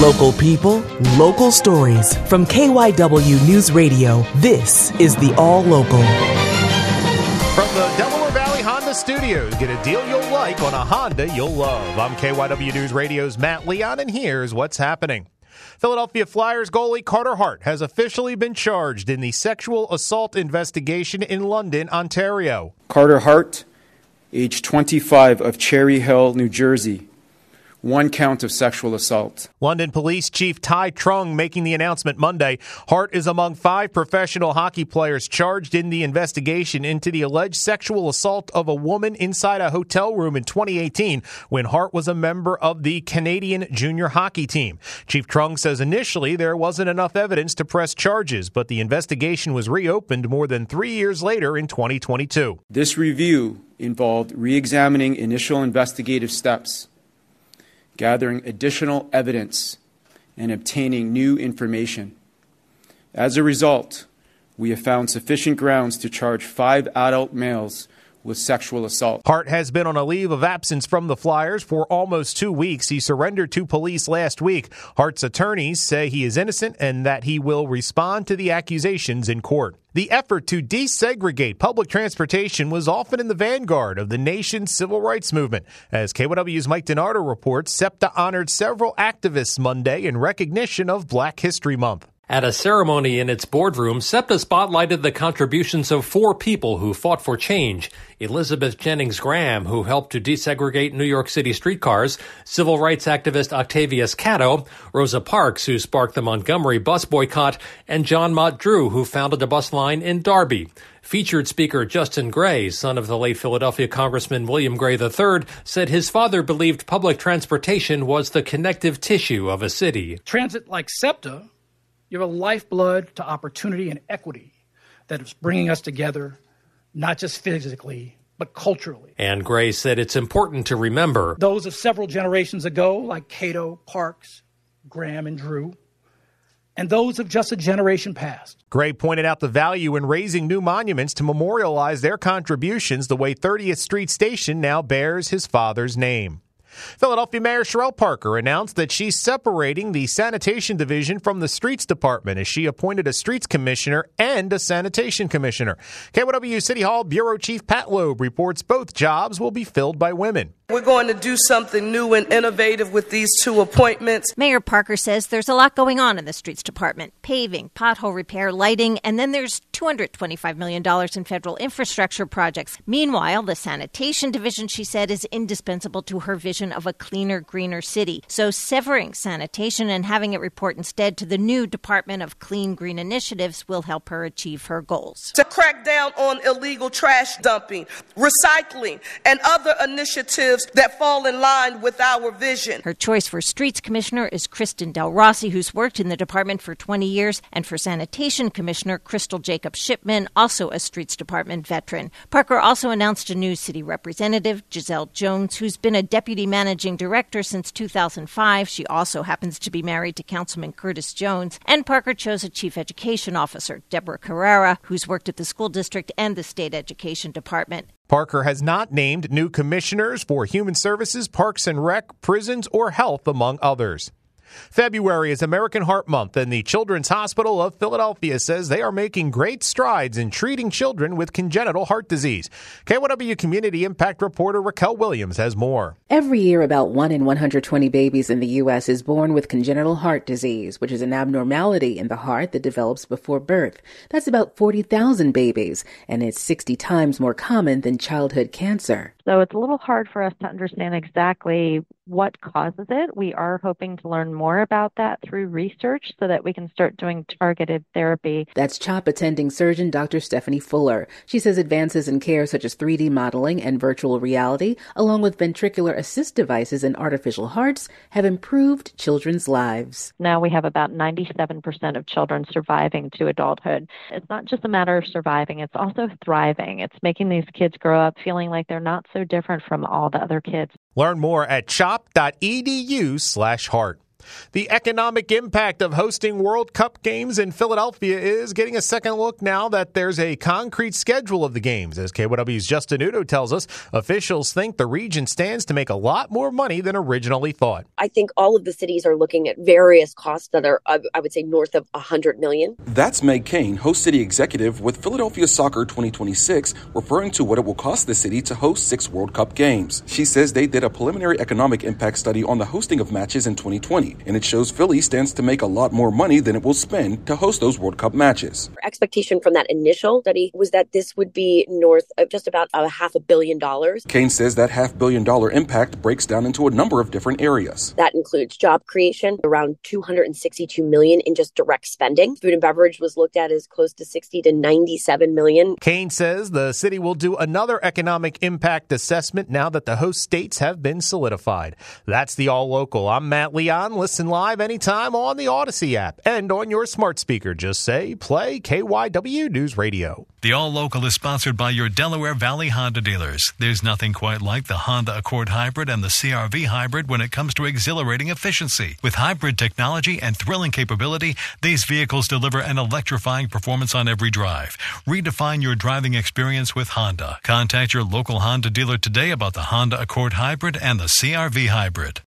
Local people, local stories. From KYW News Radio, this is the All Local. From the Delaware Valley Honda Studios, get a deal you'll like on a Honda you'll love. I'm KYW News Radio's Matt Leon, and here's what's happening. Philadelphia Flyers goalie Carter Hart has officially been charged in the sexual assault investigation in London, Ontario. Carter Hart, age 25, of Cherry Hill, New Jersey one count of sexual assault. London Police Chief Thai Truong making the announcement Monday. Hart is among five professional hockey players charged in the investigation into the alleged sexual assault of a woman inside a hotel room in 2018 when Hart was a member of the Canadian junior hockey team. Chief Truong says initially there wasn't enough evidence to press charges, but the investigation was reopened more than three years later in 2022. This review involved re examining initial investigative steps gathering additional evidence, and obtaining new information. As a result, we have found sufficient grounds to charge five adult males with sexual assault. Hart has been on a leave of absence from the Flyers for almost two weeks. He surrendered to police last week. Hart's attorneys say he is innocent and that he will respond to the accusations in court. The effort to desegregate public transportation was often in the vanguard of the nation's civil rights movement. As KYW's Mike DiNardo reports, SEPTA honored several activists Monday in recognition of Black History Month. At a ceremony in its boardroom, SEPTA spotlighted the contributions of four people who fought for change. Elizabeth Jennings Graham, who helped to desegregate New York City streetcars, civil rights activist Octavius Catto, Rosa Parks, who sparked the Montgomery bus boycott, and John Mott Drew, who founded the bus line in Darby. Featured speaker Justin Gray, son of the late Philadelphia Congressman William Gray III, said his father believed public transportation was the connective tissue of a city. Transit like SEPTA you have a lifeblood to opportunity and equity that is bringing us together, not just physically, but culturally. And Gray said it's important to remember those of several generations ago, like Catto, Parks, Graham, and Drew, and those of just a generation past. Gray pointed out the value in raising new monuments to memorialize their contributions the way 30th Street Station now bears his father's name. Philadelphia Mayor Cherelle Parker announced that she's separating the sanitation division from the streets department as she appointed a streets commissioner and a sanitation commissioner. KYW City Hall Bureau Chief Pat Loeb reports both jobs will be filled by women. We're going to do something new and innovative with these two appointments. Mayor Parker says there's a lot going on in the streets department paving, pothole repair, lighting, and then there's $225 million in federal infrastructure projects. Meanwhile, the sanitation division, she said, is indispensable to her vision of a cleaner, greener city. So severing sanitation and having it report instead to the new Department of Clean Green Initiatives will help her achieve her goals. To crack down on illegal trash dumping, recycling, and other initiatives that fall in line with our vision. Her choice for Streets Commissioner is Kristen Del Rossi, who's worked in the department for 20 years, and for Sanitation Commissioner, Crystal Jacob Shipman, also a Streets Department veteran. Parker also announced a new city representative, Jazelle Jones, who's been a deputy managing director since 2005. She also happens to be married to Councilman Curtis Jones. And Parker chose a chief education officer, Deborah Carrera, who's worked at the school district and the state education department. Parker has not named new commissioners for Human Services, Parks and Rec, Prisons, or Health, among others. February is American Heart Month, and the Children's Hospital of Philadelphia says they are making great strides in treating children with congenital heart disease. KYW Community Impact reporter Raquel Williams has more. Every year, about 1 in 120 babies in the U.S. is born with congenital heart disease, which is an abnormality in the heart that develops before birth. That's about 40,000 babies, and it's 60 times more common than childhood cancer. So it's a little hard for us to understand exactly what causes it. We are hoping to learn more about that through research so that we can start doing targeted therapy. That's CHOP attending surgeon Dr. Stephanie Fuller. She says advances in care such as 3D modeling and virtual reality, along with ventricular assist devices and artificial hearts, have improved children's lives. Now we have about 97% of children surviving to adulthood. It's not just a matter of surviving, it's also thriving. It's making these kids grow up feeling like they're not so different from all the other kids. Learn more at chop.edu slash heart. The economic impact of hosting World Cup games in Philadelphia is getting a second look now that there's a concrete schedule of the games. As KYW's Justin Udo tells us, officials think the region stands to make a lot more money than originally thought. I think all of the cities are looking at various costs that are, I would say, north of 100 million. That's Meg Kane, host city executive with Philadelphia Soccer 2026, referring to what it will cost the city to host six World Cup games. She says they did a preliminary economic impact study on the hosting of matches in 2020, and it shows Philly stands to make a lot more money than it will spend to host those World Cup matches. Our expectation from that initial study was that this would be north of just about a half a billion dollars. Kane says that half billion dollar impact breaks down into a number of different areas. That includes job creation, around 262 million in just direct spending. Food and beverage was looked at as close to 60 to 97 million. Kane says the city will do another economic impact assessment now that the host states have been solidified. That's the All Local. I'm Matt Leon. Listen live anytime on the Audacy app and on your smart speaker. Just say play KYW News Radio. The All Local is sponsored by your Delaware Valley Honda dealers. There's nothing quite like the Honda Accord Hybrid and the CRV Hybrid when it comes to exhilarating efficiency. With hybrid technology and thrilling capability, these vehicles deliver an electrifying performance on every drive. Redefine your driving experience with Honda. Contact your local Honda dealer today about the Honda Accord Hybrid and the CRV Hybrid.